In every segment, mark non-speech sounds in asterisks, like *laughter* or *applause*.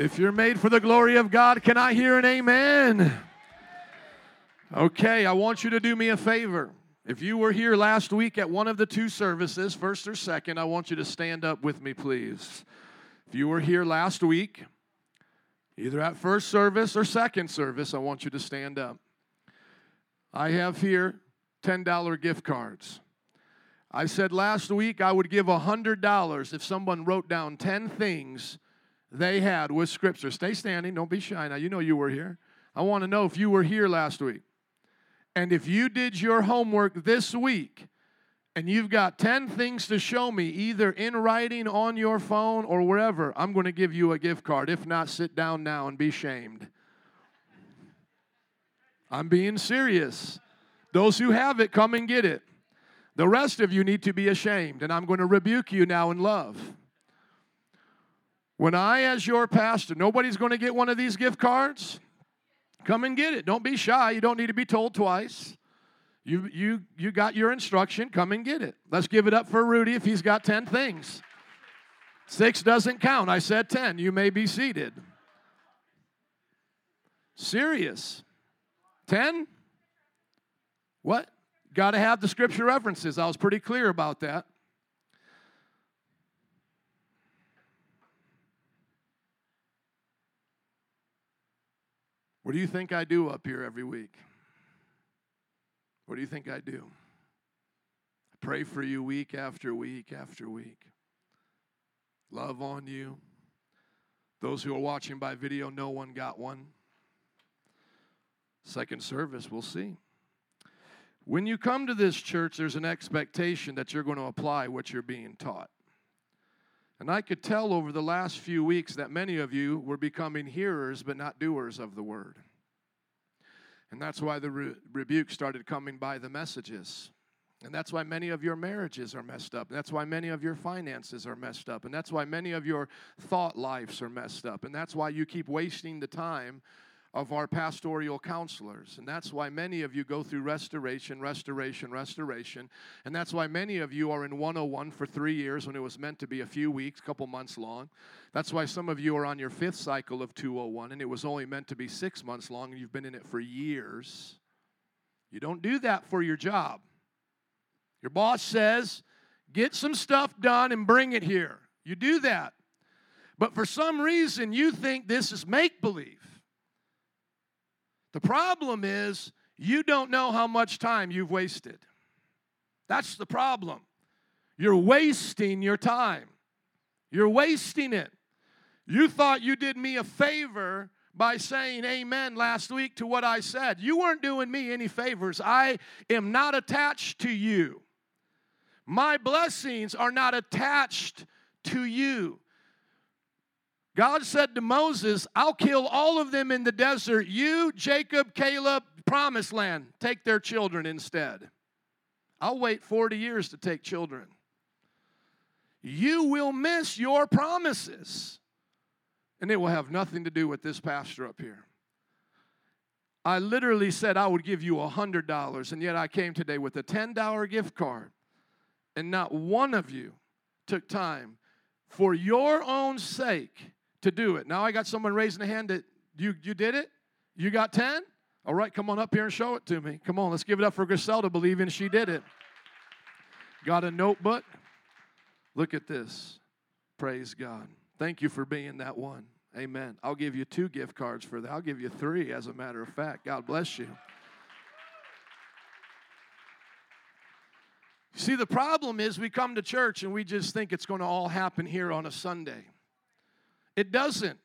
If you're made for the glory of God, can I hear an amen? Okay, I want you to do me a favor. If you were here last week at one of the two services, first or second, I want you to stand up with me, please. If you were here last week, either at first service or second service, I want you to stand up. I have here $10 gift cards. I said last week I would give $100 if someone wrote down 10 things they had with Scripture. Stay standing, don't be shy now. You know you were here. I want to know if you were here last week. And if you did your homework this week and you've got 10 things to show me, either in writing on your phone or wherever, I'm going to give you a gift card. If not, sit down now and be shamed. I'm being serious. Those who have it, come and get it. The rest of you need to be ashamed, and I'm going to rebuke you now in love. When I, as your pastor, nobody's going to get one of these gift cards. Come and get it. Don't be shy. You don't need to be told twice. You, you, you got your instruction. Come and get it. Let's give it up for Rudy if he's got 10 things. Six doesn't count. I said 10. You may be seated. Serious. 10? What? Got to have the scripture references. I was pretty clear about that. What do you think I do up here every week? What do you think I do? I pray for you week after week after week. Love on you. Those who are watching by video, no one got one. Second service, we'll see. When you come to this church, there's an expectation that you're going to apply what you're being taught. And I could tell over the last few weeks that many of you were becoming hearers but not doers of the word. And that's why the re- rebuke started coming by the messages. And that's why many of your marriages are messed up. And that's why many of your finances are messed up. And that's why many of your thought lives are messed up. And that's why you keep wasting the time of our pastoral counselors. And that's why many of you go through restoration, restoration, restoration. And that's why many of you are in 101 for three years when it was meant to be a few weeks, a couple months long. That's why some of you are on your fifth cycle of 201 and it was only meant to be six months long and you've been in it for years. You don't do that for your job. Your boss says, get some stuff done and bring it here. You do that. But for some reason, you think this is make believe. The problem is you don't know how much time you've wasted. That's the problem. You're wasting your time. You're wasting it. You thought you did me a favor by saying amen last week to what I said. You weren't doing me any favors. I am not attached to you. My blessings are not attached to you. God said to Moses, I'll kill all of them in the desert. You, Jacob, Caleb, promised land, take their children instead. I'll wait 40 years to take children. You will miss your promises. And it will have nothing to do with this pastor up here. I literally said I would give you a $100, and yet I came today with a $10 gift card. And not one of you took time for your own sake to do it. Now I got someone raising a hand that you, you did it? You got 10? All right, come on up here and show it to me. Come on, let's give it up for Griselda believing she did it. Got a notebook? Look at this. Praise God. Thank you for being that one. Amen. I'll give you two gift cards for that. I'll give you three, as a matter of fact. God bless you. See, the problem is we come to church and we just think it's going to all happen here on a Sunday. It doesn't.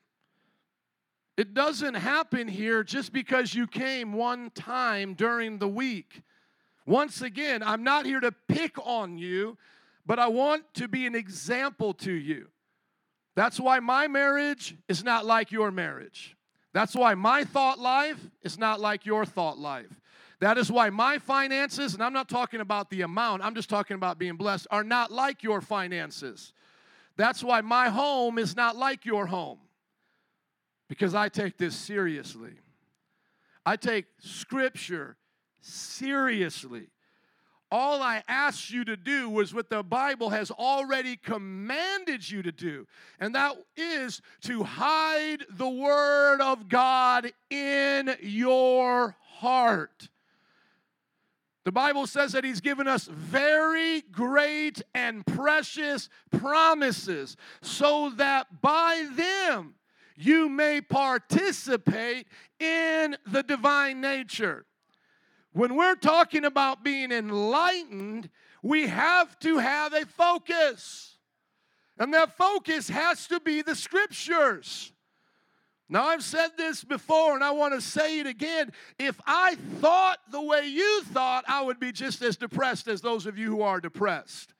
It doesn't happen here just because you came one time during the week. Once again, I'm not here to pick on you, but I want to be an example to you. That's why my marriage is not like your marriage. That's why my thought life is not like your thought life. That is why my finances, and I'm not talking about the amount, I'm just talking about being blessed, are not like your finances. That's why my home is not like your home, because I take this seriously. I take Scripture seriously. All I asked you to do was what the Bible has already commanded you to do, and that is to hide the Word of God in your heart. The Bible says that He's given us very great and precious promises so that by them you may participate in the divine nature. When we're talking about being enlightened, we have to have a focus. And that focus has to be the scriptures. Now, I've said this before and I want to say it again. If I thought the way you thought, I would be just as depressed as those of you who are depressed.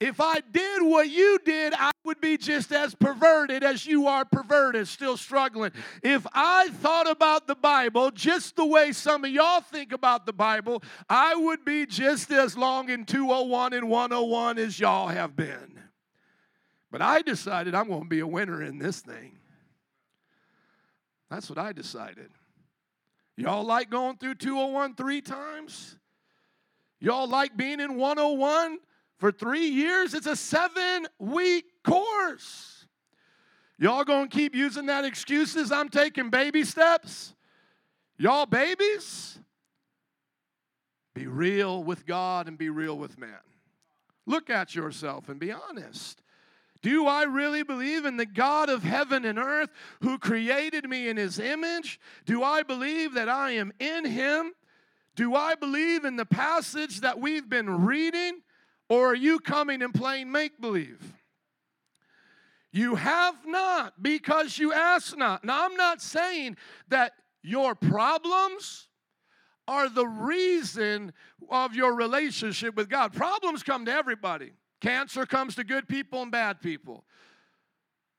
If I did what you did, I would be just as perverted as you are perverted, still struggling. If I thought about the Bible just the way some of y'all think about the Bible, I would be just as long in 201 and 101 as y'all have been. But I decided I'm going to be a winner in this thing. That's what I decided. Y'all like going through 201 three times? Y'all like being in 101 for three years? It's a seven week course. Y'all gonna keep using that excuses? I'm taking baby steps. Y'all babies? Be real with God and be real with man. Look at yourself and be honest. Do I really believe in the God of heaven and earth who created me in his image? Do I believe that I am in him? Do I believe in the passage that we've been reading? Or are you coming and playing make believe? You have not because you ask not. Now, I'm not saying that your problems are the reason of your relationship with God. Problems come to everybody. Cancer comes to good people and bad people.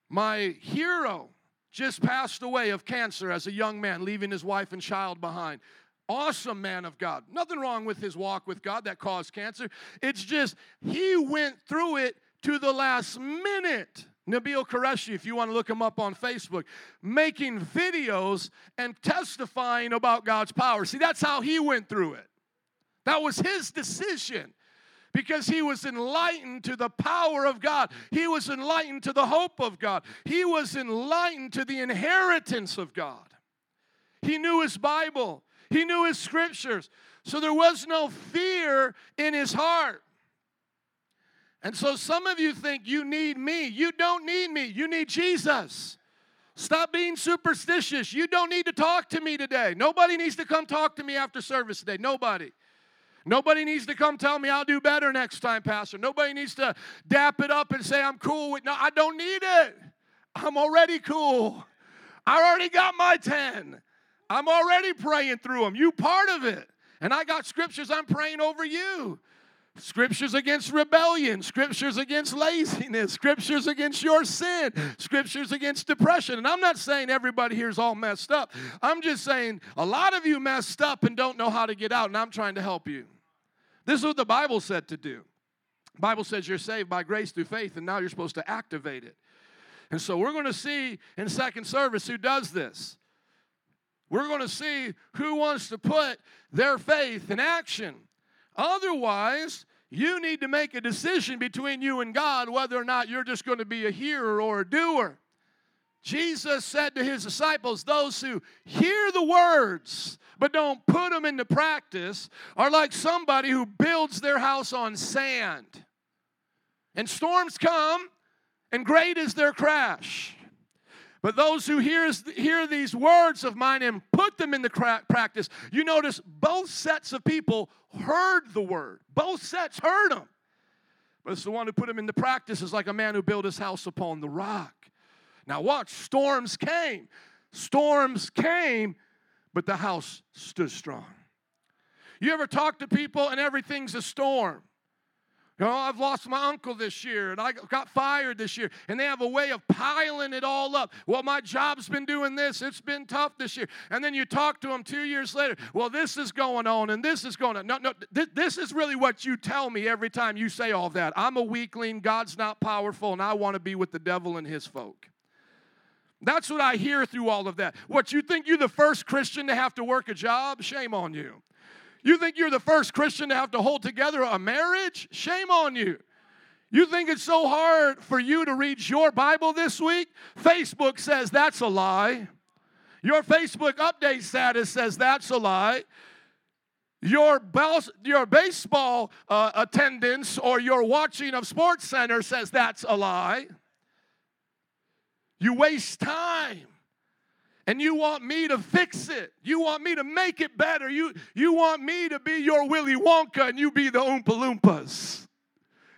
My hero just passed away of cancer as a young man, leaving his wife and child behind. Awesome man of God. Nothing wrong with his walk with God that caused cancer. It's just he went through it to the last minute. Nabil Qureshi, if you want to look him up on Facebook, making videos and testifying about God's power. See, that's how he went through it. That was his decision because he was enlightened to the power of God. He was enlightened to the hope of God. He was enlightened to the inheritance of God. He knew his Bible, he knew his scriptures. So there was no fear in his heart. And so some of you think you need me. You don't need me, you need Jesus. Stop being superstitious. You don't need to talk to me today. Nobody needs to come talk to me after service today. Nobody. Nobody needs to come tell me I'll do better next time, Pastor. Nobody needs to dap it up and say I'm cool with no, I don't need it. I'm already cool. I already got my 10. I'm already praying through them. You part of it. And I got scriptures I'm praying over you. Scriptures against rebellion, scriptures against laziness, scriptures against your sin, scriptures against depression. And I'm not saying everybody here is all messed up. I'm just saying a lot of you messed up and don't know how to get out, and I'm trying to help you. This is what the Bible said to do. The Bible says you're saved by grace through faith, and now you're supposed to activate it. And so we're going to see in second service who does this. We're going to see who wants to put their faith in action. Otherwise, you need to make a decision between you and God whether or not you're just going to be a hearer or a doer. Jesus said to his disciples, Those who hear the words but don't put them into practice are like somebody who builds their house on sand. And storms come, and great is their crash. But those who hears, hear these words of mine and put them into practice, you notice both sets of people heard the word. Both sets heard them. But it's the one who put them into practice is like a man who built his house upon the rock. Now, watch, storms came. Storms came, but the house stood strong. You ever talk to people and everything's a storm? You know, I've lost my uncle this year and I got fired this year, and they have a way of piling it all up. Well, my job's been doing this, it's been tough this year. And then you talk to them two years later, well, this is going on and this is going on. No, no, th- this is really what you tell me every time you say all that. I'm a weakling, God's not powerful, and I want to be with the devil and his folk. That's what I hear through all of that. What you think you're the first Christian to have to work a job? Shame on you. You think you're the first Christian to have to hold together a marriage? Shame on you. You think it's so hard for you to read your Bible this week? Facebook says that's a lie. Your Facebook update status says that's a lie. Your, your baseball uh, attendance or your watching of Sports Center says that's a lie. You waste time. And you want me to fix it. You want me to make it better. You, you want me to be your Willy Wonka and you be the Oompa Loompas.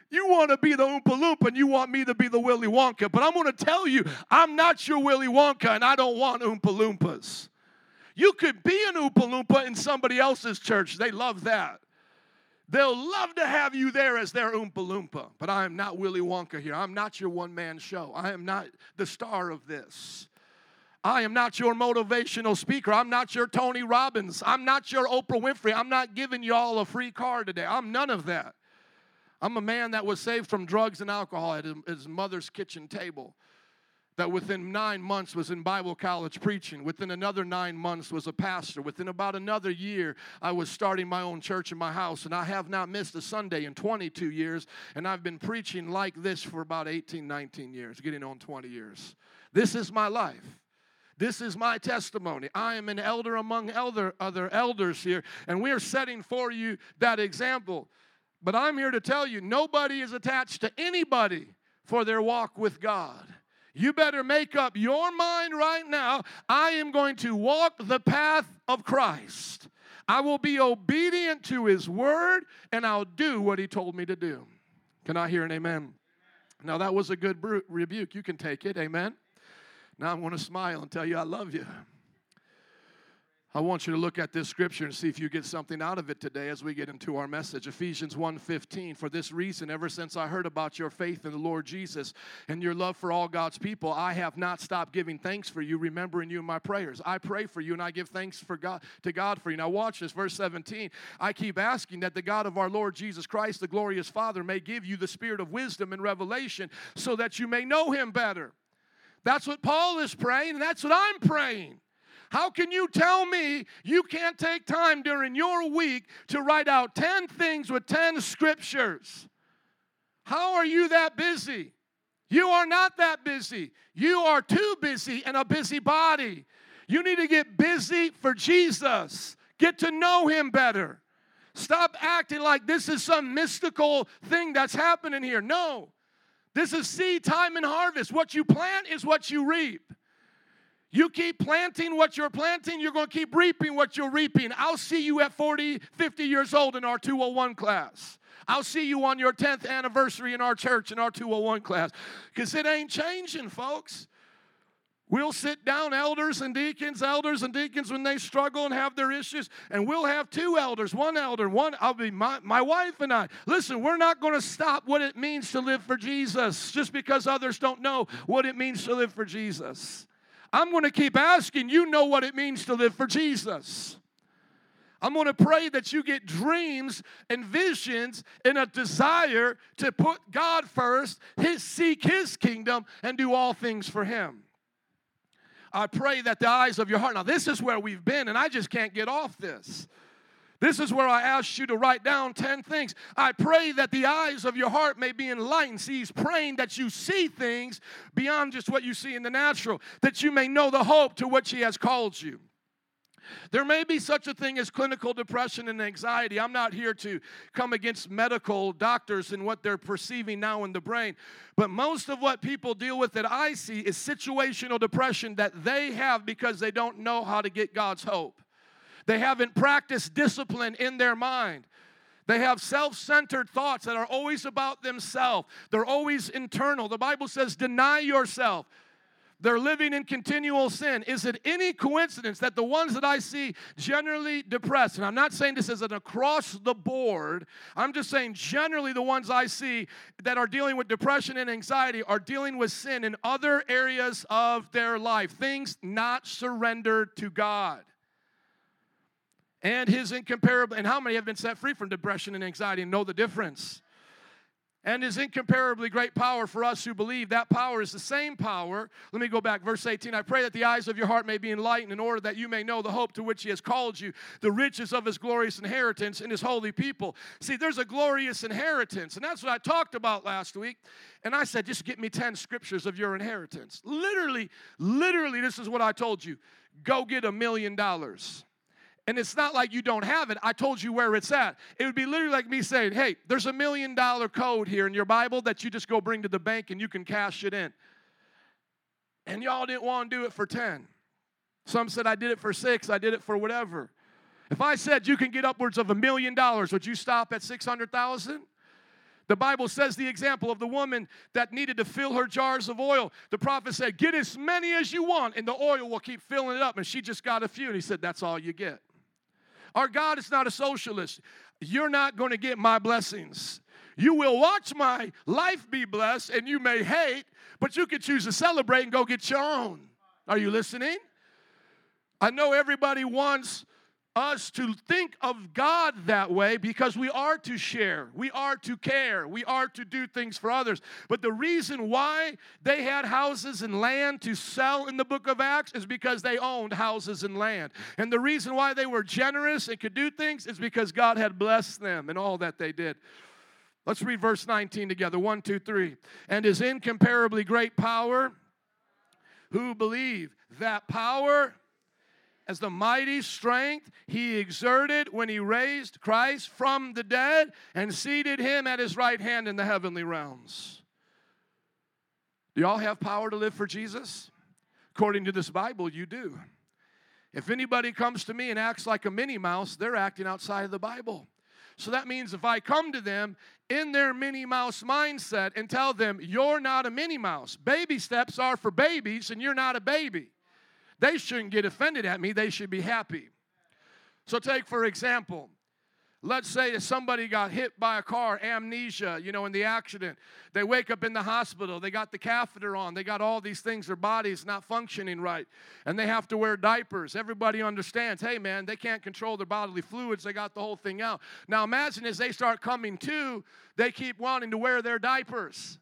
You want to be the Oompa Loompa and you want me to be the Willy Wonka. But I'm going to tell you, I'm not your Willy Wonka and I don't want Oompa Loompas. You could be an Oompa Loompa in somebody else's church. They love that. They'll love to have you there as their Oompa Loompa. But I am not Willy Wonka here. I'm not your one man show. I am not the star of this. I am not your motivational speaker. I'm not your Tony Robbins. I'm not your Oprah Winfrey. I'm not giving y'all a free car today. I'm none of that. I'm a man that was saved from drugs and alcohol at his mother's kitchen table. That within nine months was in Bible college preaching. Within another nine months was a pastor. Within about another year, I was starting my own church in my house. And I have not missed a Sunday in 22 years. And I've been preaching like this for about 18, 19 years, getting on 20 years. This is my life. This is my testimony. I am an elder among elder, other elders here, and we are setting for you that example. But I'm here to tell you nobody is attached to anybody for their walk with God. You better make up your mind right now. I am going to walk the path of Christ. I will be obedient to his word and I'll do what he told me to do. Can I hear an amen? Now, that was a good rebuke. You can take it. Amen. Now, I want to smile and tell you I love you. I want you to look at this scripture and see if you get something out of it today as we get into our message. Ephesians 1:15. For this reason, ever since I heard about your faith in the Lord Jesus and your love for all God's people, I have not stopped giving thanks for you, remembering you in my prayers. I pray for you and I give thanks for God to God for you. Now watch this, verse 17. I keep asking that the God of our Lord Jesus Christ, the glorious Father, may give you the spirit of wisdom and revelation so that you may know him better. That's what Paul is praying, and that's what I'm praying. How can you tell me you can't take time during your week to write out 10 things with 10 scriptures? How are you that busy? You are not that busy. You are too busy and a busy body. You need to get busy for Jesus. Get to know him better. Stop acting like this is some mystical thing that's happening here. No. This is seed time and harvest. What you plant is what you reap. You keep planting what you're planting, you're going to keep reaping what you're reaping. I'll see you at 40, 50 years old in our 201 class. I'll see you on your 10th anniversary in our church in our 201 class because it ain't changing, folks. We'll sit down, elders and deacons, elders and deacons when they struggle and have their issues, and we'll have two elders, one elder, one, I'll be my, my wife and I. Listen, we're not going to stop what it means to live for Jesus just because others don't know what it means to live for Jesus. I'm going to keep asking you know what it means to live for Jesus. I'm going to pray that you get dreams and visions and a desire to put God first, his, seek His kingdom, and do all things for Him. I pray that the eyes of your heart. Now, this is where we've been, and I just can't get off this. This is where I asked you to write down 10 things. I pray that the eyes of your heart may be enlightened. See, he's praying that you see things beyond just what you see in the natural, that you may know the hope to which he has called you. There may be such a thing as clinical depression and anxiety. I'm not here to come against medical doctors and what they're perceiving now in the brain, but most of what people deal with that I see is situational depression that they have because they don't know how to get God's hope. They haven't practiced discipline in their mind. They have self centered thoughts that are always about themselves, they're always internal. The Bible says, deny yourself. They're living in continual sin. Is it any coincidence that the ones that I see generally depressed, and I'm not saying this as an across the board, I'm just saying generally the ones I see that are dealing with depression and anxiety are dealing with sin in other areas of their life, things not surrendered to God and his incomparable. And how many have been set free from depression and anxiety and know the difference? and his incomparably great power for us who believe. That power is the same power. Let me go back, verse 18. I pray that the eyes of your heart may be enlightened in order that you may know the hope to which he has called you, the riches of his glorious inheritance in his holy people. See, there's a glorious inheritance, and that's what I talked about last week. And I said, just get me 10 scriptures of your inheritance. Literally, literally, this is what I told you go get a million dollars. And it's not like you don't have it. I told you where it's at. It would be literally like me saying, hey, there's a million dollar code here in your Bible that you just go bring to the bank and you can cash it in. And y'all didn't want to do it for 10. Some said, I did it for six, I did it for whatever. If I said you can get upwards of a million dollars, would you stop at 600,000? The Bible says the example of the woman that needed to fill her jars of oil. The prophet said, Get as many as you want, and the oil will keep filling it up. And she just got a few. And he said, That's all you get. Our God is not a socialist. You're not going to get my blessings. You will watch my life be blessed, and you may hate, but you can choose to celebrate and go get your own. Are you listening? I know everybody wants us to think of God that way because we are to share, we are to care, we are to do things for others. But the reason why they had houses and land to sell in the book of Acts is because they owned houses and land. And the reason why they were generous and could do things is because God had blessed them and all that they did. Let's read verse 19 together. One, two, three. And his incomparably great power, who believe that power as the mighty strength he exerted when he raised Christ from the dead and seated him at his right hand in the heavenly realms. Do y'all have power to live for Jesus? According to this Bible, you do. If anybody comes to me and acts like a Minnie Mouse, they're acting outside of the Bible. So that means if I come to them in their Minnie Mouse mindset and tell them, you're not a Minnie Mouse, baby steps are for babies and you're not a baby. They shouldn't get offended at me, they should be happy. So, take for example, let's say that somebody got hit by a car, amnesia, you know, in the accident. They wake up in the hospital, they got the catheter on, they got all these things, their body's not functioning right, and they have to wear diapers. Everybody understands, hey man, they can't control their bodily fluids, they got the whole thing out. Now, imagine as they start coming to, they keep wanting to wear their diapers.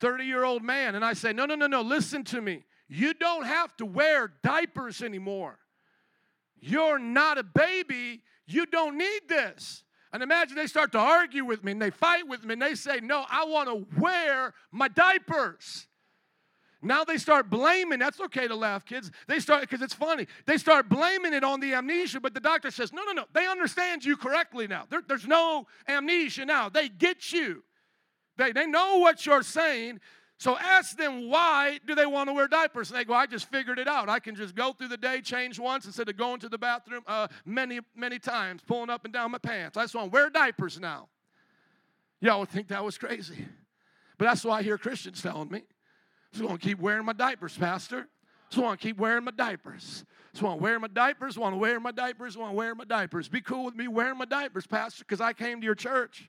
30 year old man, and I say, no, no, no, no, listen to me. You don't have to wear diapers anymore. You're not a baby. You don't need this. And imagine they start to argue with me and they fight with me and they say, No, I want to wear my diapers. Now they start blaming, that's okay to laugh, kids. They start, because it's funny, they start blaming it on the amnesia, but the doctor says, No, no, no, they understand you correctly now. There, there's no amnesia now. They get you. They, they know what you're saying. So ask them why do they want to wear diapers? And they go, I just figured it out. I can just go through the day, change once instead of going to the bathroom uh, many, many times, pulling up and down my pants. I just want to wear diapers now. Y'all would think that was crazy. But that's why I hear Christians telling me. I just want to keep wearing my diapers, Pastor. Just want to keep wearing my diapers. Just want to wear my diapers, want to wear my diapers, want to wear my diapers. Be cool with me wearing my diapers, Pastor, because I came to your church.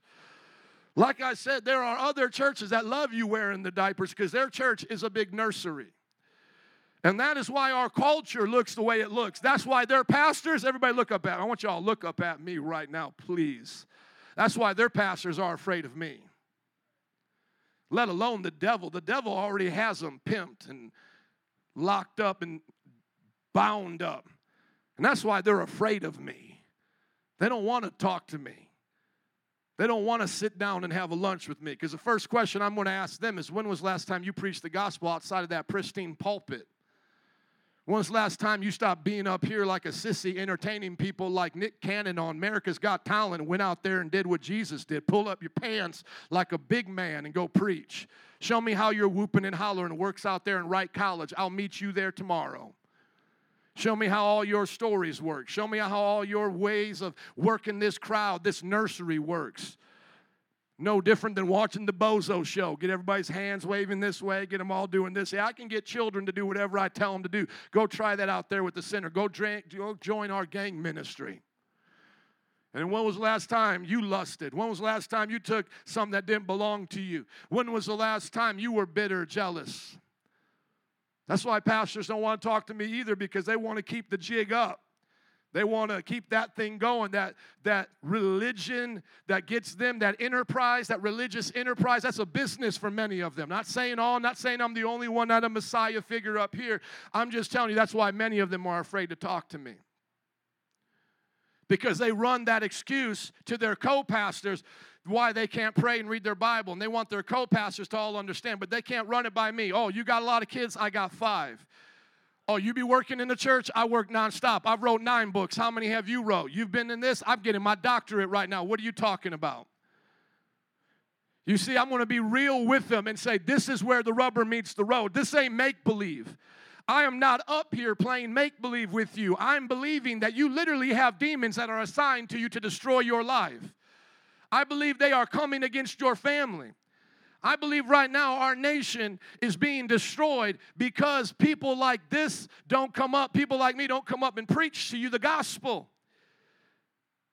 Like I said, there are other churches that love you wearing the diapers because their church is a big nursery. And that is why our culture looks the way it looks. That's why their pastors, everybody look up at, I want y'all to look up at me right now, please. That's why their pastors are afraid of me. Let alone the devil. The devil already has them pimped and locked up and bound up. And that's why they're afraid of me. They don't want to talk to me. They don't want to sit down and have a lunch with me because the first question I'm going to ask them is when was last time you preached the gospel outside of that pristine pulpit? When was the last time you stopped being up here like a sissy, entertaining people like Nick Cannon on America's Got Talent and went out there and did what Jesus did? Pull up your pants like a big man and go preach. Show me how you're whooping and hollering works out there in Wright College. I'll meet you there tomorrow. Show me how all your stories work. Show me how all your ways of working this crowd, this nursery works. No different than watching the bozo show. Get everybody's hands waving this way, get them all doing this. Yeah, I can get children to do whatever I tell them to do. Go try that out there with the center. Go, drink, go join our gang ministry. And when was the last time you lusted? When was the last time you took something that didn't belong to you? When was the last time you were bitter, jealous? That's why pastors don't want to talk to me either because they want to keep the jig up. They want to keep that thing going, that, that religion that gets them, that enterprise, that religious enterprise. That's a business for many of them. Not saying all, not saying I'm the only one, not a Messiah figure up here. I'm just telling you that's why many of them are afraid to talk to me. Because they run that excuse to their co pastors why they can't pray and read their Bible. And they want their co pastors to all understand, but they can't run it by me. Oh, you got a lot of kids? I got five. Oh, you be working in the church? I work nonstop. I've wrote nine books. How many have you wrote? You've been in this? I'm getting my doctorate right now. What are you talking about? You see, I'm going to be real with them and say, this is where the rubber meets the road. This ain't make believe. I am not up here playing make believe with you. I'm believing that you literally have demons that are assigned to you to destroy your life. I believe they are coming against your family. I believe right now our nation is being destroyed because people like this don't come up, people like me don't come up and preach to you the gospel.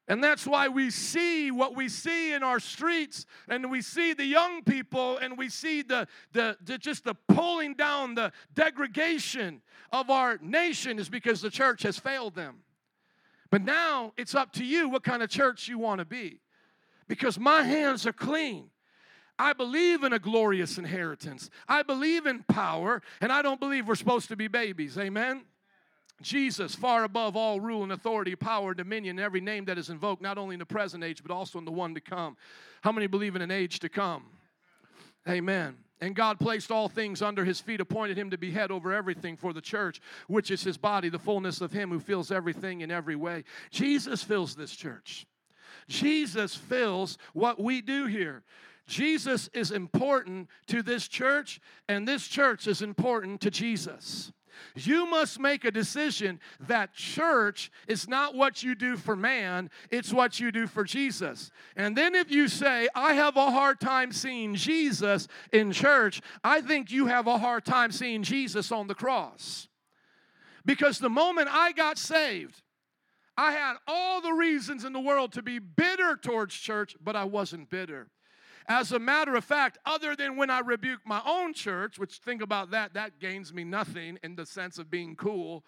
And that's why we see what we see in our streets, and we see the young people, and we see the, the, the, just the pulling down, the degradation of our nation is because the church has failed them. But now it's up to you what kind of church you want to be. Because my hands are clean. I believe in a glorious inheritance. I believe in power, and I don't believe we're supposed to be babies. Amen? Jesus, far above all rule and authority, power, and dominion, every name that is invoked, not only in the present age, but also in the one to come. How many believe in an age to come? Amen. And God placed all things under his feet, appointed him to be head over everything for the church, which is his body, the fullness of him who fills everything in every way. Jesus fills this church. Jesus fills what we do here. Jesus is important to this church, and this church is important to Jesus. You must make a decision that church is not what you do for man, it's what you do for Jesus. And then if you say, I have a hard time seeing Jesus in church, I think you have a hard time seeing Jesus on the cross. Because the moment I got saved, I had all the reasons in the world to be bitter towards church, but I wasn't bitter. As a matter of fact, other than when I rebuke my own church, which think about that, that gains me nothing in the sense of being cool.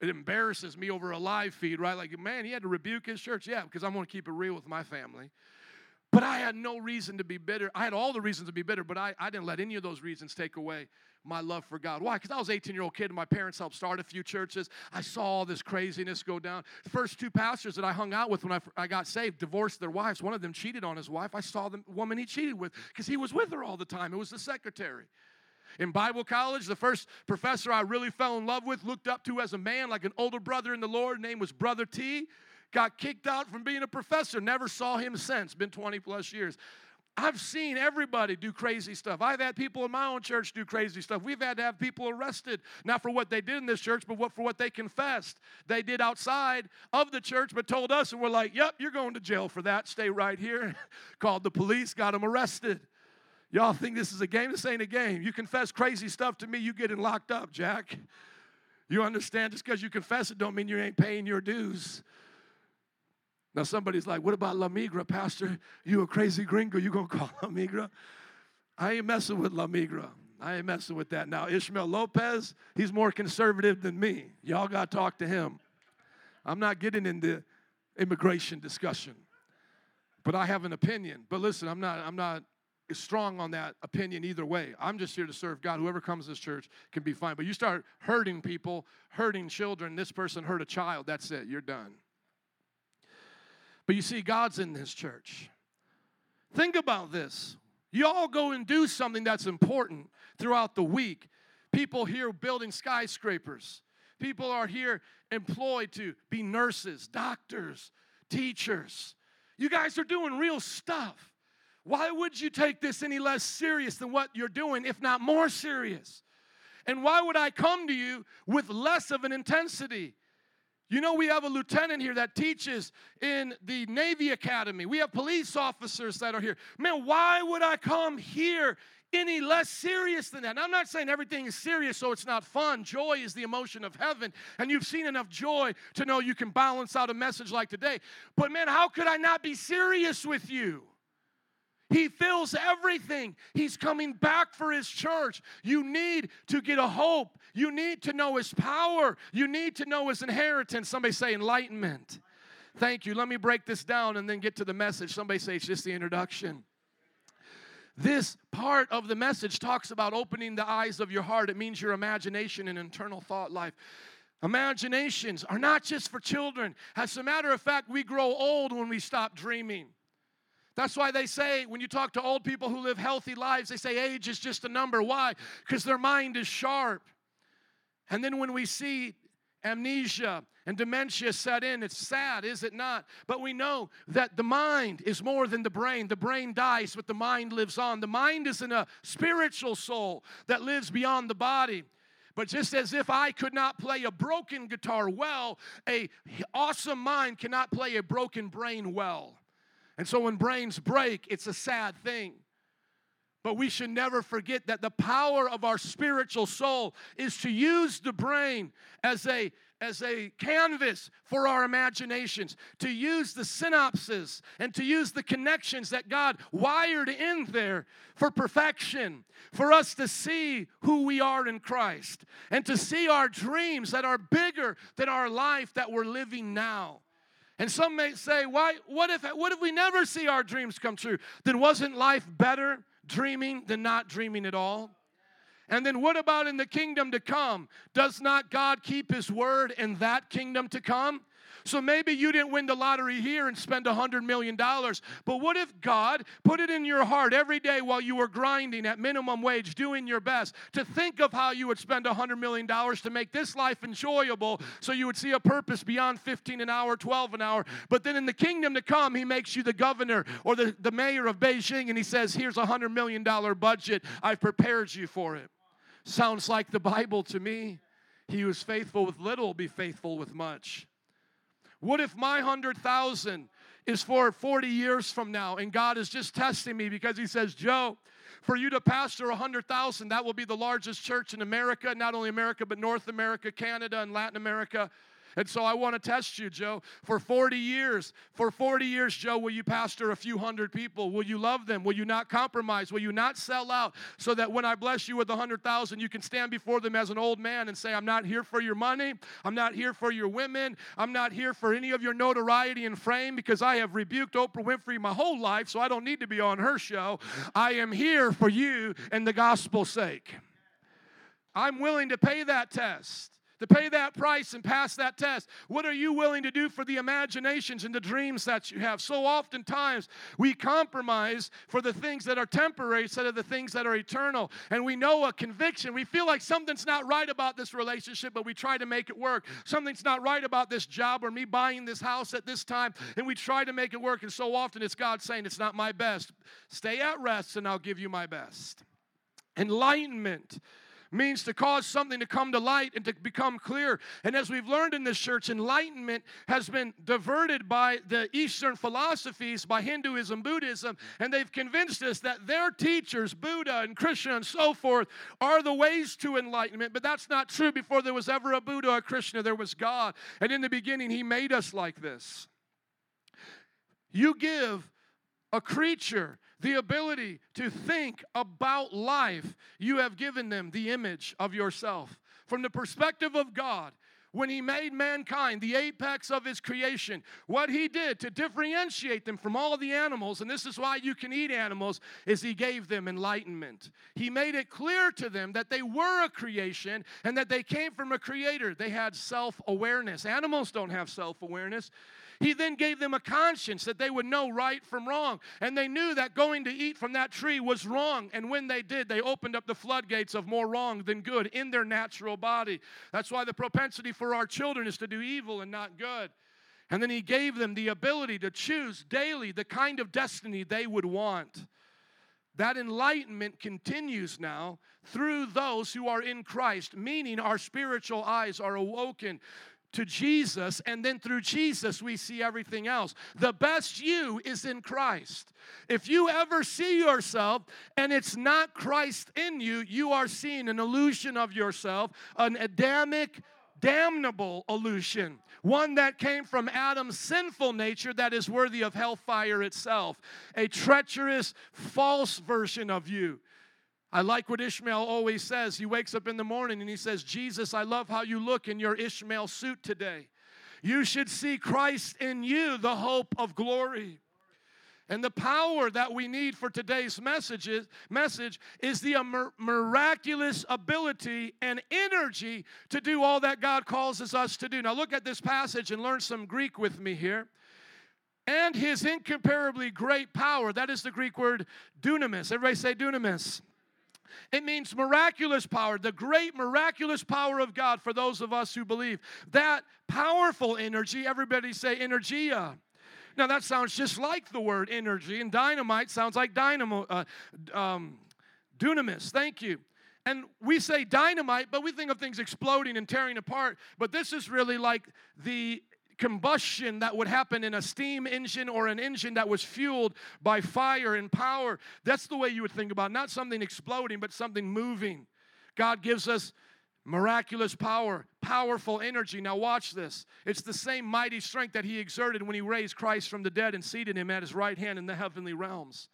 It embarrasses me over a live feed, right? Like, man, he had to rebuke his church. Yeah, because I'm going to keep it real with my family. But I had no reason to be bitter. I had all the reasons to be bitter, but I, I didn't let any of those reasons take away my love for God. Why? Because I was 18 year old kid and my parents helped start a few churches. I saw all this craziness go down. The first two pastors that I hung out with when I, I got saved divorced their wives. One of them cheated on his wife. I saw the woman he cheated with because he was with her all the time. It was the secretary. In Bible college, the first professor I really fell in love with, looked up to as a man, like an older brother in the Lord, name was Brother T. Got kicked out from being a professor, never saw him since, been 20 plus years. I've seen everybody do crazy stuff. I've had people in my own church do crazy stuff. We've had to have people arrested, not for what they did in this church, but what, for what they confessed they did outside of the church, but told us, and we're like, yep, you're going to jail for that. Stay right here. *laughs* Called the police, got them arrested. Y'all think this is a game? This ain't a game. You confess crazy stuff to me, you getting locked up, Jack. You understand? Just because you confess it don't mean you ain't paying your dues. Now somebody's like, what about La Migra, Pastor? You a crazy gringo, you gonna *laughs* call La Migra? I ain't messing with La Migra. I ain't messing with that. Now, Ishmael Lopez, he's more conservative than me. Y'all got to talk to him. I'm not getting into immigration discussion, but I have an opinion. But listen, I'm not, I'm not strong on that opinion either way. I'm just here to serve God. Whoever comes to this church can be fine. But you start hurting people, hurting children, this person hurt a child, that's it, you're done. But you see, God's in this church. Think about this. You all go and do something that's important throughout the week. People here building skyscrapers. People are here employed to be nurses, doctors, teachers. You guys are doing real stuff. Why would you take this any less serious than what you're doing, if not more serious? And why would I come to you with less of an intensity? You know, we have a lieutenant here that teaches in the Navy Academy. We have police officers that are here. Man, why would I come here any less serious than that? I'm not saying everything is serious so it's not fun. Joy is the emotion of heaven, and you've seen enough joy to know you can balance out a message like today. But man, how could I not be serious with you? He fills everything. He's coming back for His church. You need to get a hope. You need to know His power. You need to know His inheritance. Somebody say enlightenment. Thank you. Let me break this down and then get to the message. Somebody say it's just the introduction. This part of the message talks about opening the eyes of your heart. It means your imagination and internal thought life. Imaginations are not just for children. As a matter of fact, we grow old when we stop dreaming. That's why they say, when you talk to old people who live healthy lives, they say age is just a number. Why? Because their mind is sharp. And then when we see amnesia and dementia set in, it's sad, is it not? But we know that the mind is more than the brain. The brain dies, but the mind lives on. The mind is in a spiritual soul that lives beyond the body. But just as if I could not play a broken guitar well, a awesome mind cannot play a broken brain well. And so when brains break, it's a sad thing. But we should never forget that the power of our spiritual soul is to use the brain as a as a canvas for our imaginations, to use the synapses and to use the connections that God wired in there for perfection, for us to see who we are in Christ and to see our dreams that are bigger than our life that we're living now. And some may say, why, what, if, what if we never see our dreams come true? Then wasn't life better dreaming than not dreaming at all? And then what about in the kingdom to come? Does not God keep his word in that kingdom to come? So maybe you didn't win the lottery here and spend a $100 million, but what if God put it in your heart every day while you were grinding at minimum wage, doing your best, to think of how you would spend a $100 million to make this life enjoyable so you would see a purpose beyond 15 an hour, 12 an hour. But then in the kingdom to come, He makes you the governor or the, the mayor of Beijing and He says, Here's a $100 million budget. I've prepared you for it. Sounds like the Bible to me. He who is faithful with little will be faithful with much. What if my 100,000 is for 40 years from now and God is just testing me because He says, Joe, for you to pastor 100,000, that will be the largest church in America, not only America, but North America, Canada, and Latin America. And so I want to test you, Joe. For 40 years, for 40 years, Joe, will you pastor a few hundred people? Will you love them? Will you not compromise? Will you not sell out so that when I bless you with a 100,000, you can stand before them as an old man and say, I'm not here for your money. I'm not here for your women. I'm not here for any of your notoriety and fame because I have rebuked Oprah Winfrey my whole life, so I don't need to be on her show. I am here for you and the gospel's sake. I'm willing to pay that test to pay that price and pass that test? What are you willing to do for the imaginations and the dreams that you have? So oftentimes we compromise for the things that are temporary instead of the things that are eternal. And we know a conviction. We feel like something's not right about this relationship, but we try to make it work. Something's not right about this job or me buying this house at this time, and we try to make it work. And so often it's God saying, It's not my best. Stay at rest, and I'll give you my best. Enlightenment means to cause something to come to light and to become clear. And as we've learned in this church, enlightenment has been diverted by the Eastern philosophies, by Hinduism, Buddhism, and they've convinced us that their teachers, Buddha and Krishna and so forth, are the ways to enlightenment. But that's not true. Before there was ever a Buddha or Krishna, there was God. And in the beginning, He made us like this. You give a creature the ability to think about life, you have given them the image of yourself. From the perspective of God, when he made mankind the apex of his creation, what he did to differentiate them from all the animals, and this is why you can eat animals, is he gave them enlightenment. He made it clear to them that they were a creation and that they came from a creator. They had self awareness. Animals don't have self awareness. He then gave them a conscience that they would know right from wrong. And they knew that going to eat from that tree was wrong. And when they did, they opened up the floodgates of more wrong than good in their natural body. That's why the propensity for our children is to do evil and not good. And then he gave them the ability to choose daily the kind of destiny they would want. That enlightenment continues now through those who are in Christ, meaning our spiritual eyes are awoken to Jesus, and then through Jesus, we see everything else. The best you is in Christ. If you ever see yourself and it's not Christ in you, you are seeing an illusion of yourself, an Adamic damnable illusion, one that came from Adam's sinful nature that is worthy of hellfire itself, a treacherous, false version of you. I like what Ishmael always says. He wakes up in the morning and he says, Jesus, I love how you look in your Ishmael suit today. You should see Christ in you, the hope of glory. And the power that we need for today's message is, message is the miraculous ability and energy to do all that God causes us to do. Now, look at this passage and learn some Greek with me here. And his incomparably great power, that is the Greek word dunamis. Everybody say dunamis. It means miraculous power, the great miraculous power of God for those of us who believe. That powerful energy, everybody say energia now, that sounds just like the word energy, and dynamite sounds like dynamo, uh, um, dunamis. Thank you. And we say dynamite, but we think of things exploding and tearing apart. But this is really like the combustion that would happen in a steam engine or an engine that was fueled by fire and power. That's the way you would think about it. Not something exploding, but something moving. God gives us Miraculous power, powerful energy. Now, watch this. It's the same mighty strength that he exerted when he raised Christ from the dead and seated him at his right hand in the heavenly realms.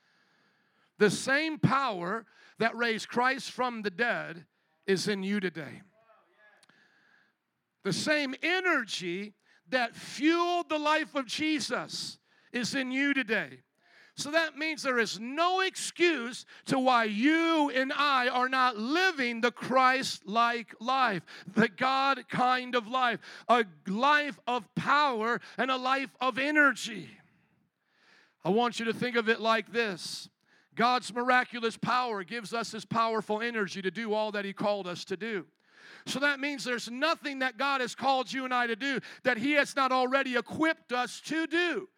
The same power that raised Christ from the dead is in you today. The same energy that fueled the life of Jesus is in you today. So that means there is no excuse to why you and I are not living the Christ like life, the God kind of life, a life of power and a life of energy. I want you to think of it like this God's miraculous power gives us His powerful energy to do all that He called us to do. So that means there's nothing that God has called you and I to do that He has not already equipped us to do.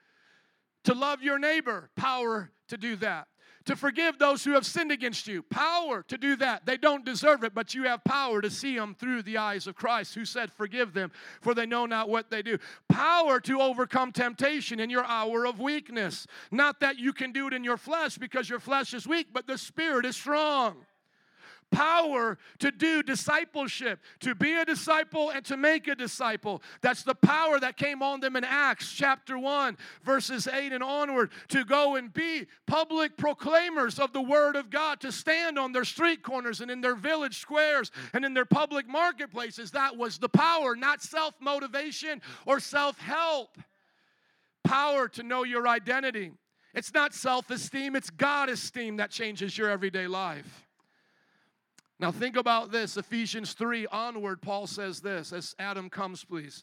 To love your neighbor, power to do that. To forgive those who have sinned against you, power to do that. They don't deserve it, but you have power to see them through the eyes of Christ, who said, Forgive them, for they know not what they do. Power to overcome temptation in your hour of weakness. Not that you can do it in your flesh because your flesh is weak, but the Spirit is strong power to do discipleship, to be a disciple and to make a disciple. That's the power that came on them in Acts chapter 1, verses 8 and onward, to go and be public proclaimers of the Word of God, to stand on their street corners and in their village squares and in their public marketplaces. That was the power, not self motivation or self help. Power to know your identity. It's not self esteem, it's God esteem that changes your everyday life. Now think about this Ephesians 3 onward Paul says this as Adam comes please.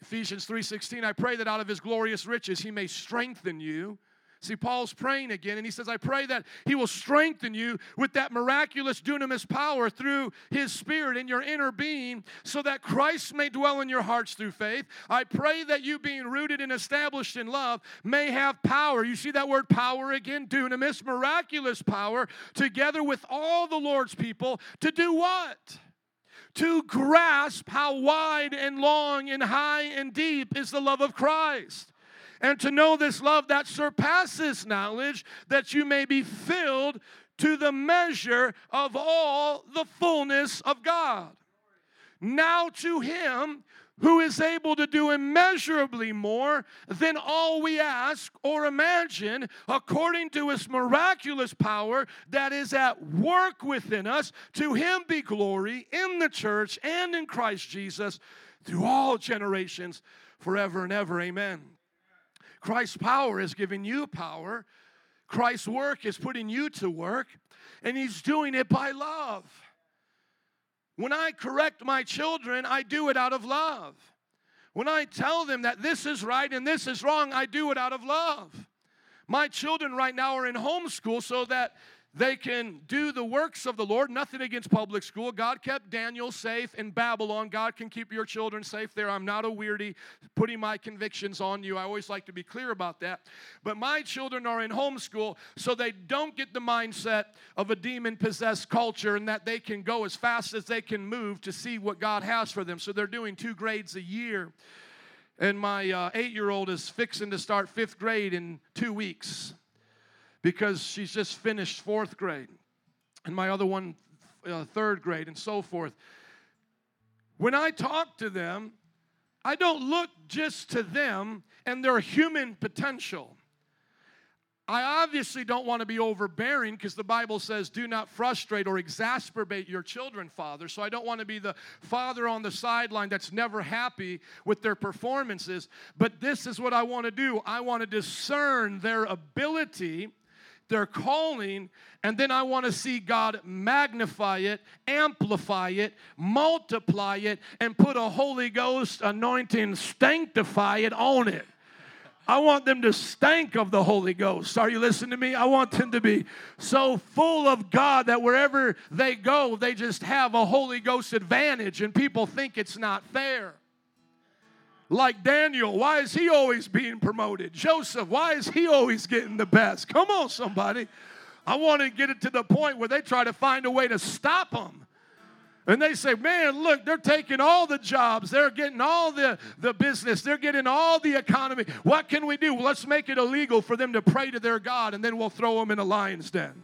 Ephesians 3:16 I pray that out of his glorious riches he may strengthen you See, Paul's praying again, and he says, I pray that he will strengthen you with that miraculous dunamis power through his spirit in your inner being, so that Christ may dwell in your hearts through faith. I pray that you, being rooted and established in love, may have power. You see that word power again? Dunamis, miraculous power, together with all the Lord's people to do what? To grasp how wide and long and high and deep is the love of Christ and to know this love that surpasses knowledge, that you may be filled to the measure of all the fullness of God. Now to him who is able to do immeasurably more than all we ask or imagine, according to his miraculous power that is at work within us. To him be glory in the church and in Christ Jesus through all generations, forever and ever. Amen. Christ's power is giving you power. Christ's work is putting you to work, and He's doing it by love. When I correct my children, I do it out of love. When I tell them that this is right and this is wrong, I do it out of love. My children right now are in homeschool so that they can do the works of the Lord. Nothing against public school. God kept Daniel safe in Babylon. God can keep your children safe there. I'm not a weirdy putting my convictions on you. I always like to be clear about that. But my children are in homeschool so they don't get the mindset of a demon possessed culture and that they can go as fast as they can move to see what God has for them. So they're doing two grades a year. And my uh, eight year old is fixing to start fifth grade in two weeks because she's just finished fourth grade, and my other one, uh, third grade, and so forth. When I talk to them, I don't look just to them and their human potential. I obviously don't want to be overbearing because the Bible says, do not frustrate or exasperate your children, Father. So I don't want to be the father on the sideline that's never happy with their performances. But this is what I want to do I want to discern their ability, their calling, and then I want to see God magnify it, amplify it, multiply it, and put a Holy Ghost anointing, sanctify it on it. I want them to stank of the Holy Ghost. Are you listening to me? I want them to be so full of God that wherever they go, they just have a Holy Ghost advantage and people think it's not fair. Like Daniel, why is he always being promoted? Joseph, why is he always getting the best? Come on, somebody. I want to get it to the point where they try to find a way to stop them. And they say, man, look, they're taking all the jobs. They're getting all the, the business. They're getting all the economy. What can we do? Well, let's make it illegal for them to pray to their God, and then we'll throw them in a lion's den.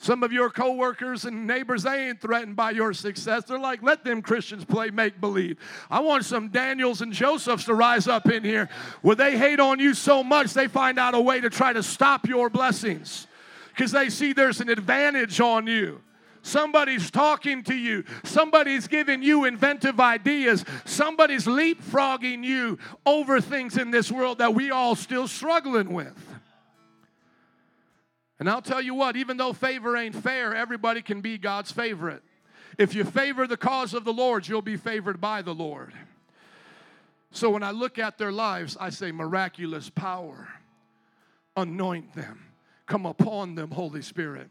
Some of your coworkers and neighbors, they ain't threatened by your success. They're like, let them Christians play make believe. I want some Daniels and Josephs to rise up in here where they hate on you so much they find out a way to try to stop your blessings because they see there's an advantage on you. Somebody's talking to you. Somebody's giving you inventive ideas. Somebody's leapfrogging you over things in this world that we all still struggling with. And I'll tell you what, even though favor ain't fair, everybody can be God's favorite. If you favor the cause of the Lord, you'll be favored by the Lord. So when I look at their lives, I say, miraculous power, anoint them, come upon them, Holy Spirit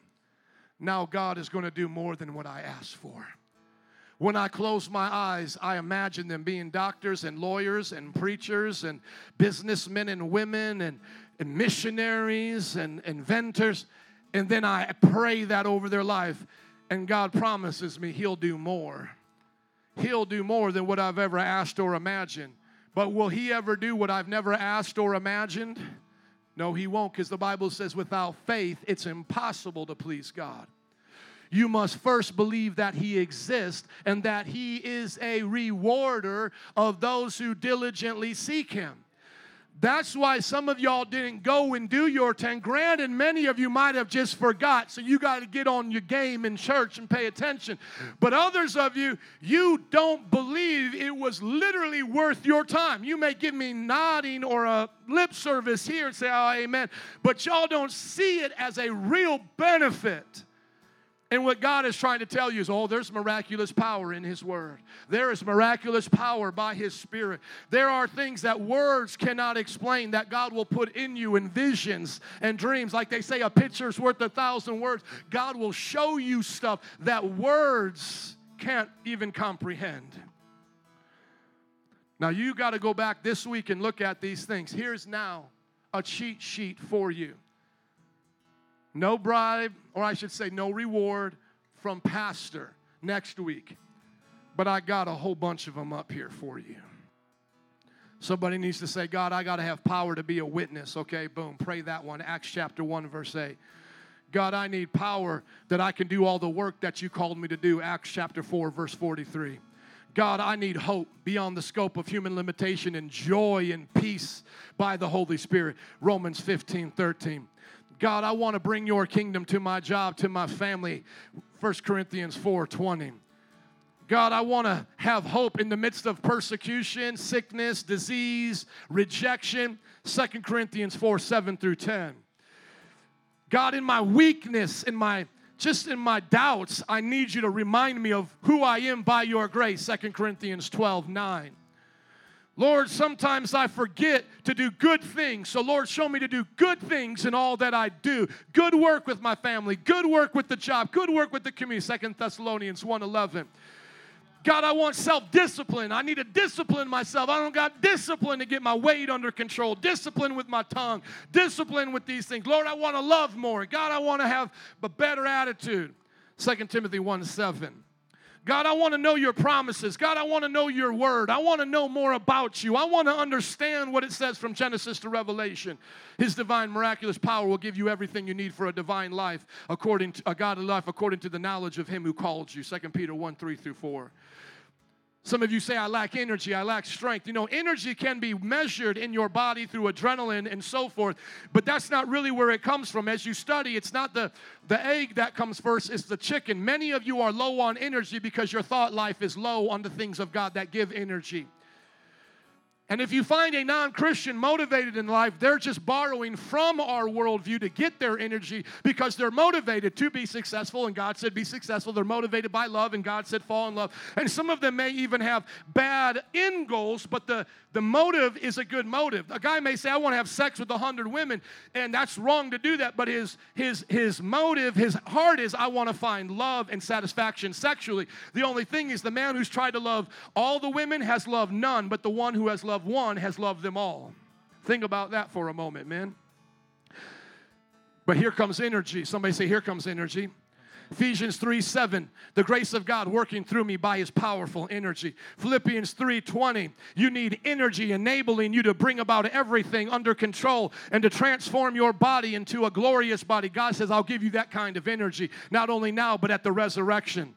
now God is going to do more than what I asked for. When I close my eyes, I imagine them being doctors and lawyers and preachers and businessmen and women and, and missionaries and inventors. And then I pray that over their life. And God promises me He'll do more. He'll do more than what I've ever asked or imagined. But will He ever do what I've never asked or imagined? No, he won't, because the Bible says without faith, it's impossible to please God. You must first believe that He exists and that He is a rewarder of those who diligently seek Him. That's why some of y'all didn't go and do your 10 grand, and many of you might have just forgot. So you got to get on your game in church and pay attention. But others of you, you don't believe it was literally worth your time. You may give me nodding or a lip service here and say, oh, amen. But y'all don't see it as a real benefit. And what God is trying to tell you is, oh, there's miraculous power in His Word. There is miraculous power by His Spirit. There are things that words cannot explain that God will put in you in visions and dreams. Like they say, a picture's worth a thousand words. God will show you stuff that words can't even comprehend. Now, you got to go back this week and look at these things. Here's now a cheat sheet for you. No bribe, or I should say, no reward from Pastor next week. But I got a whole bunch of them up here for you. Somebody needs to say, God, I got to have power to be a witness. Okay, boom, pray that one. Acts chapter 1, verse 8. God, I need power that I can do all the work that you called me to do. Acts chapter 4, verse 43. God, I need hope beyond the scope of human limitation and joy and peace by the Holy Spirit. Romans 15, 13. God, I want to bring your kingdom to my job, to my family. 1 Corinthians 4 20. God, I want to have hope in the midst of persecution, sickness, disease, rejection. 2 Corinthians 4 7 through 10. God, in my weakness, in my just in my doubts, I need you to remind me of who I am by your grace. 2 Corinthians 12 9. Lord, sometimes I forget to do good things. So, Lord, show me to do good things in all that I do. Good work with my family, good work with the job, good work with the community. Second Thessalonians 1:11. God, I want self discipline. I need to discipline myself. I don't got discipline to get my weight under control, discipline with my tongue, discipline with these things. Lord, I want to love more. God, I want to have a better attitude. Second Timothy 1 7. God, I want to know your promises. God, I want to know your word. I want to know more about you. I want to understand what it says from Genesis to Revelation. His divine, miraculous power will give you everything you need for a divine life, according to a godly life, according to the knowledge of him who called you. 2 Peter 1 3 through 4. Some of you say, I lack energy, I lack strength. You know, energy can be measured in your body through adrenaline and so forth, but that's not really where it comes from. As you study, it's not the, the egg that comes first, it's the chicken. Many of you are low on energy because your thought life is low on the things of God that give energy. And if you find a non Christian motivated in life, they're just borrowing from our worldview to get their energy because they're motivated to be successful. And God said, be successful. They're motivated by love, and God said, fall in love. And some of them may even have bad end goals, but the, the motive is a good motive. A guy may say, I want to have sex with a hundred women, and that's wrong to do that, but his, his, his motive, his heart is, I want to find love and satisfaction sexually. The only thing is, the man who's tried to love all the women has loved none, but the one who has loved one has loved them all. Think about that for a moment, man. But here comes energy. Somebody say, Here comes energy. Ephesians 3 7, the grace of God working through me by his powerful energy. Philippians 3 20, you need energy enabling you to bring about everything under control and to transform your body into a glorious body. God says, I'll give you that kind of energy, not only now, but at the resurrection.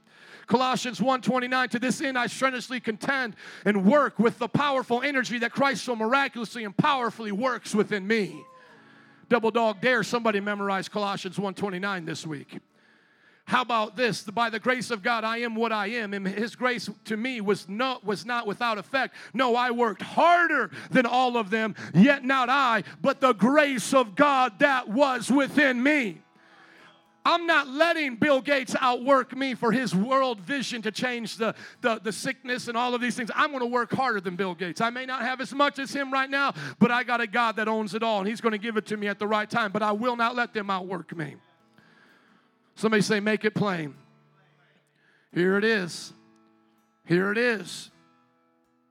Colossians 1:29 to this end I strenuously contend and work with the powerful energy that Christ so miraculously and powerfully works within me. Double dog dare somebody memorize Colossians 1:29 this week. How about this? By the grace of God, I am what I am, and His grace to me was not was not without effect. No, I worked harder than all of them, yet not I, but the grace of God that was within me. I'm not letting Bill Gates outwork me for his world vision to change the, the, the sickness and all of these things. I'm going to work harder than Bill Gates. I may not have as much as him right now, but I got a God that owns it all, and he's going to give it to me at the right time. But I will not let them outwork me. Somebody say, make it plain. Here it is. Here it is.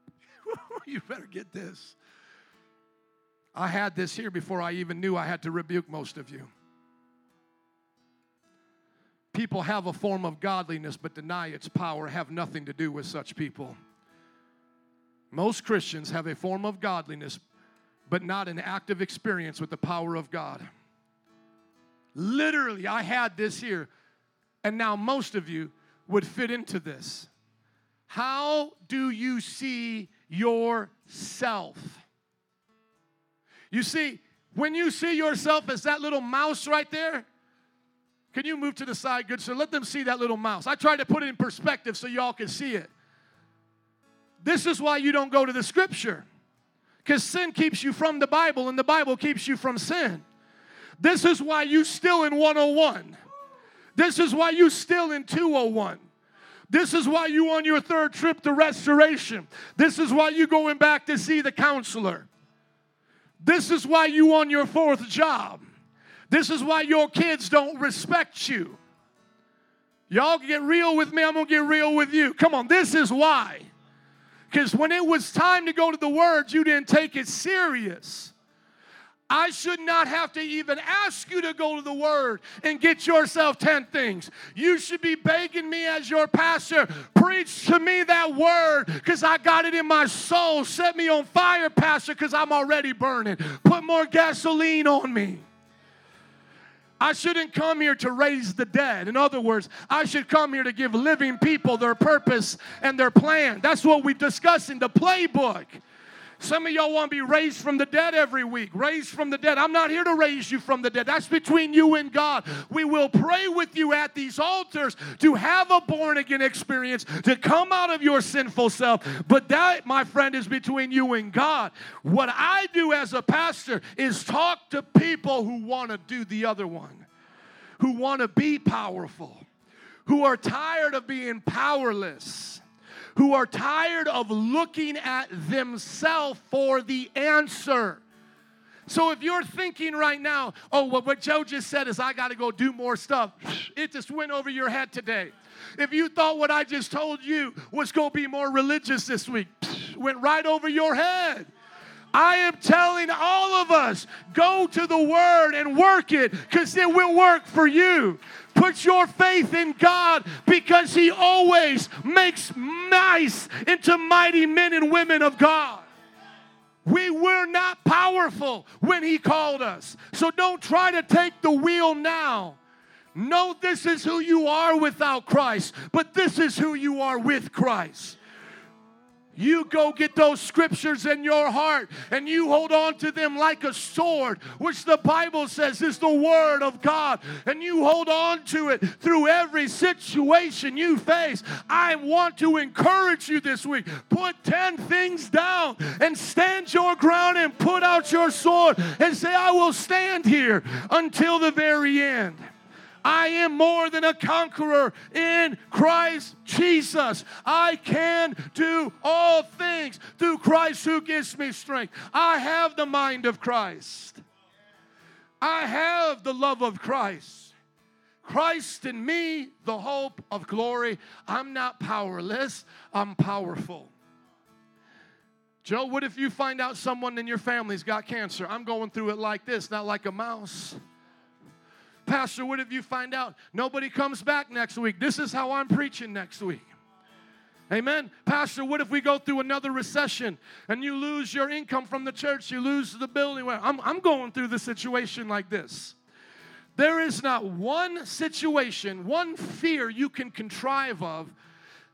*laughs* you better get this. I had this here before I even knew I had to rebuke most of you. People have a form of godliness but deny its power, have nothing to do with such people. Most Christians have a form of godliness but not an active experience with the power of God. Literally, I had this here, and now most of you would fit into this. How do you see yourself? You see, when you see yourself as that little mouse right there, can you move to the side, good sir? Let them see that little mouse. I tried to put it in perspective so y'all can see it. This is why you don't go to the scripture. Because sin keeps you from the Bible, and the Bible keeps you from sin. This is why you still in 101. This is why you still in 201. This is why you on your third trip to restoration. This is why you going back to see the counselor. This is why you on your fourth job. This is why your kids don't respect you. Y'all get real with me, I'm gonna get real with you. Come on, this is why. Because when it was time to go to the Word, you didn't take it serious. I should not have to even ask you to go to the Word and get yourself 10 things. You should be begging me as your pastor, preach to me that Word because I got it in my soul. Set me on fire, Pastor, because I'm already burning. Put more gasoline on me. I shouldn't come here to raise the dead. In other words, I should come here to give living people their purpose and their plan. That's what we discuss in the playbook. Some of y'all want to be raised from the dead every week. Raised from the dead. I'm not here to raise you from the dead. That's between you and God. We will pray with you at these altars to have a born again experience, to come out of your sinful self. But that, my friend, is between you and God. What I do as a pastor is talk to people who want to do the other one, who want to be powerful, who are tired of being powerless who are tired of looking at themselves for the answer. So if you're thinking right now, oh, well, what Joe just said is I got to go do more stuff, it just went over your head today. If you thought what I just told you was going to be more religious this week, went right over your head. I am telling all of us go to the Word and work it because it will work for you. Put your faith in God because He always makes nice into mighty men and women of God. We were not powerful when He called us. So don't try to take the wheel now. Know this is who you are without Christ, but this is who you are with Christ. You go get those scriptures in your heart and you hold on to them like a sword, which the Bible says is the Word of God, and you hold on to it through every situation you face. I want to encourage you this week. Put 10 things down and stand your ground and put out your sword and say, I will stand here until the very end. I am more than a conqueror in Christ Jesus. I can do all things through Christ who gives me strength. I have the mind of Christ. I have the love of Christ. Christ in me, the hope of glory. I'm not powerless, I'm powerful. Joe, what if you find out someone in your family's got cancer? I'm going through it like this, not like a mouse. Pastor, what if you find out nobody comes back next week? This is how I'm preaching next week. Amen. Pastor, what if we go through another recession and you lose your income from the church? You lose the building. I'm, I'm going through the situation like this. There is not one situation, one fear you can contrive of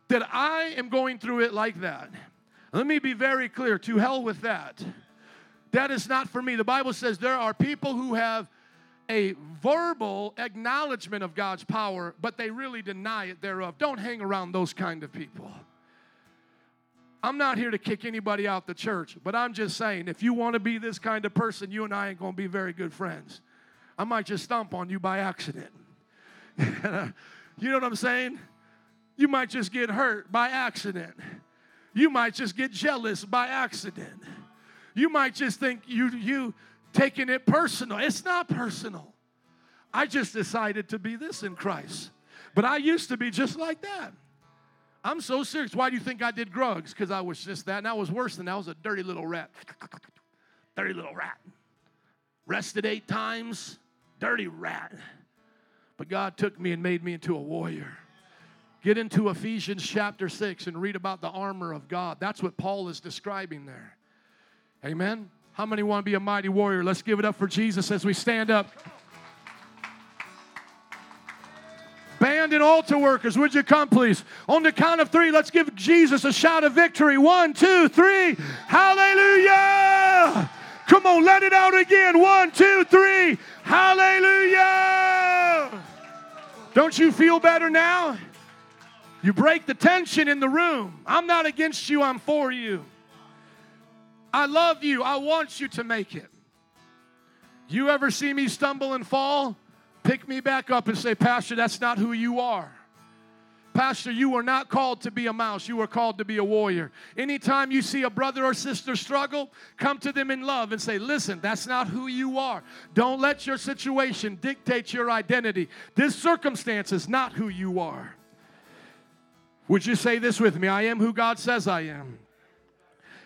that I am going through it like that. Let me be very clear to hell with that. That is not for me. The Bible says there are people who have a verbal acknowledgement of God's power, but they really deny it thereof. Don't hang around those kind of people. I'm not here to kick anybody out the church, but I'm just saying if you want to be this kind of person, you and I ain't going to be very good friends. I might just stomp on you by accident. *laughs* you know what I'm saying? You might just get hurt by accident. You might just get jealous by accident. You might just think you you taking it personal. It's not personal. I just decided to be this in Christ. But I used to be just like that. I'm so serious. Why do you think I did drugs? Because I was just that. And I was worse than that. I was a dirty little rat. dirty little rat. Rested eight times. Dirty rat. But God took me and made me into a warrior. Get into Ephesians chapter 6 and read about the armor of God. That's what Paul is describing there. Amen. How many want to be a mighty warrior? Let's give it up for Jesus as we stand up. Band and altar workers, would you come, please? On the count of three, let's give Jesus a shout of victory. One, two, three. Hallelujah! Come on, let it out again. One, two, three. Hallelujah! Don't you feel better now? You break the tension in the room. I'm not against you, I'm for you. I love you. I want you to make it. You ever see me stumble and fall? Pick me back up and say, Pastor, that's not who you are. Pastor, you are not called to be a mouse. You are called to be a warrior. Anytime you see a brother or sister struggle, come to them in love and say, Listen, that's not who you are. Don't let your situation dictate your identity. This circumstance is not who you are. Would you say this with me? I am who God says I am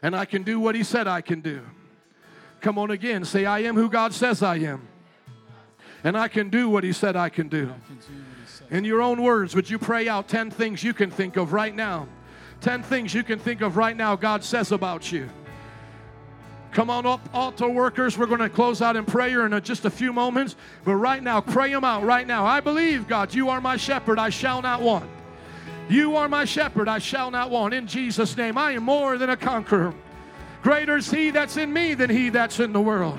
and I can do what He said I can do. Come on again, say, I am who God says I am, and I can do what He said I can do. In your own words, would you pray out 10 things you can think of right now? 10 things you can think of right now God says about you. Come on up, altar workers. We're going to close out in prayer in just a few moments. But right now, pray them out right now. I believe, God, you are my shepherd. I shall not want. You are my shepherd, I shall not want. In Jesus' name, I am more than a conqueror. Greater is he that's in me than he that's in the world.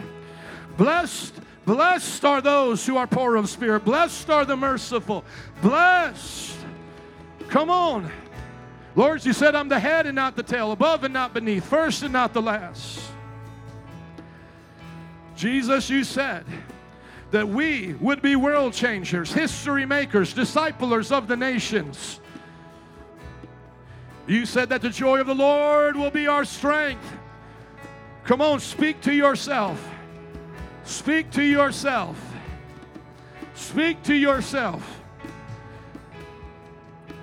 Blessed, blessed are those who are poor of spirit. Blessed are the merciful. Blessed. Come on. Lord, you said I'm the head and not the tail, above and not beneath, first and not the last. Jesus, you said that we would be world changers, history makers, disciplers of the nations. You said that the joy of the Lord will be our strength. Come on, speak to yourself. Speak to yourself. Speak to yourself.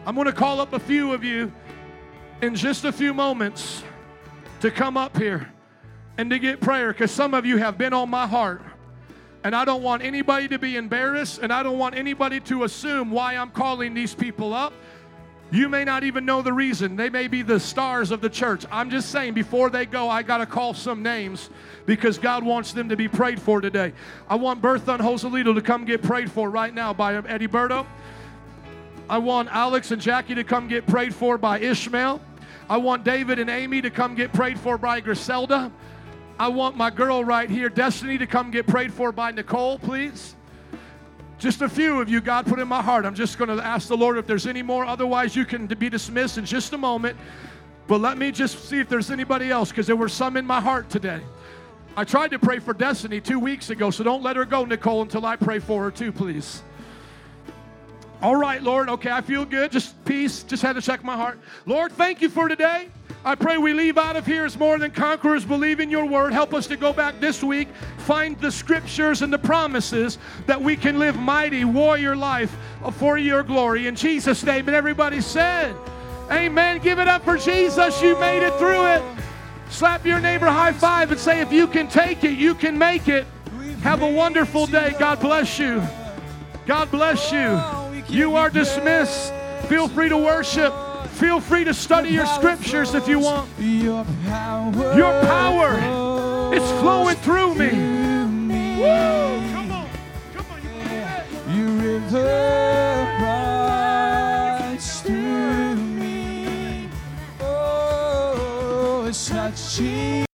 I'm going to call up a few of you in just a few moments to come up here and to get prayer because some of you have been on my heart. And I don't want anybody to be embarrassed, and I don't want anybody to assume why I'm calling these people up you may not even know the reason. They may be the stars of the church. I'm just saying, before they go, I got to call some names because God wants them to be prayed for today. I want Bertha and Joselito to come get prayed for right now by Eddie Berto. I want Alex and Jackie to come get prayed for by Ishmael. I want David and Amy to come get prayed for by Griselda. I want my girl right here, Destiny, to come get prayed for by Nicole, please. Just a few of you, God put in my heart. I'm just going to ask the Lord if there's any more. Otherwise, you can be dismissed in just a moment. But let me just see if there's anybody else because there were some in my heart today. I tried to pray for Destiny two weeks ago, so don't let her go, Nicole, until I pray for her too, please. All right, Lord. Okay, I feel good. Just peace. Just had to check my heart. Lord, thank you for today. I pray we leave out of here as more than conquerors, believe in your word. Help us to go back this week, find the scriptures and the promises that we can live mighty warrior life for your glory. In Jesus' name. And everybody said, Amen. Give it up for Jesus. You made it through it. Slap your neighbor high five and say, if you can take it, you can make it. Have a wonderful day. God bless you. God bless you. You are dismissed. Feel free to worship. Feel free to study your scriptures if you want. Your power, your power is flowing through me. Woo! Come on. Come on. You Your river runs through me. Oh, it's not cheap.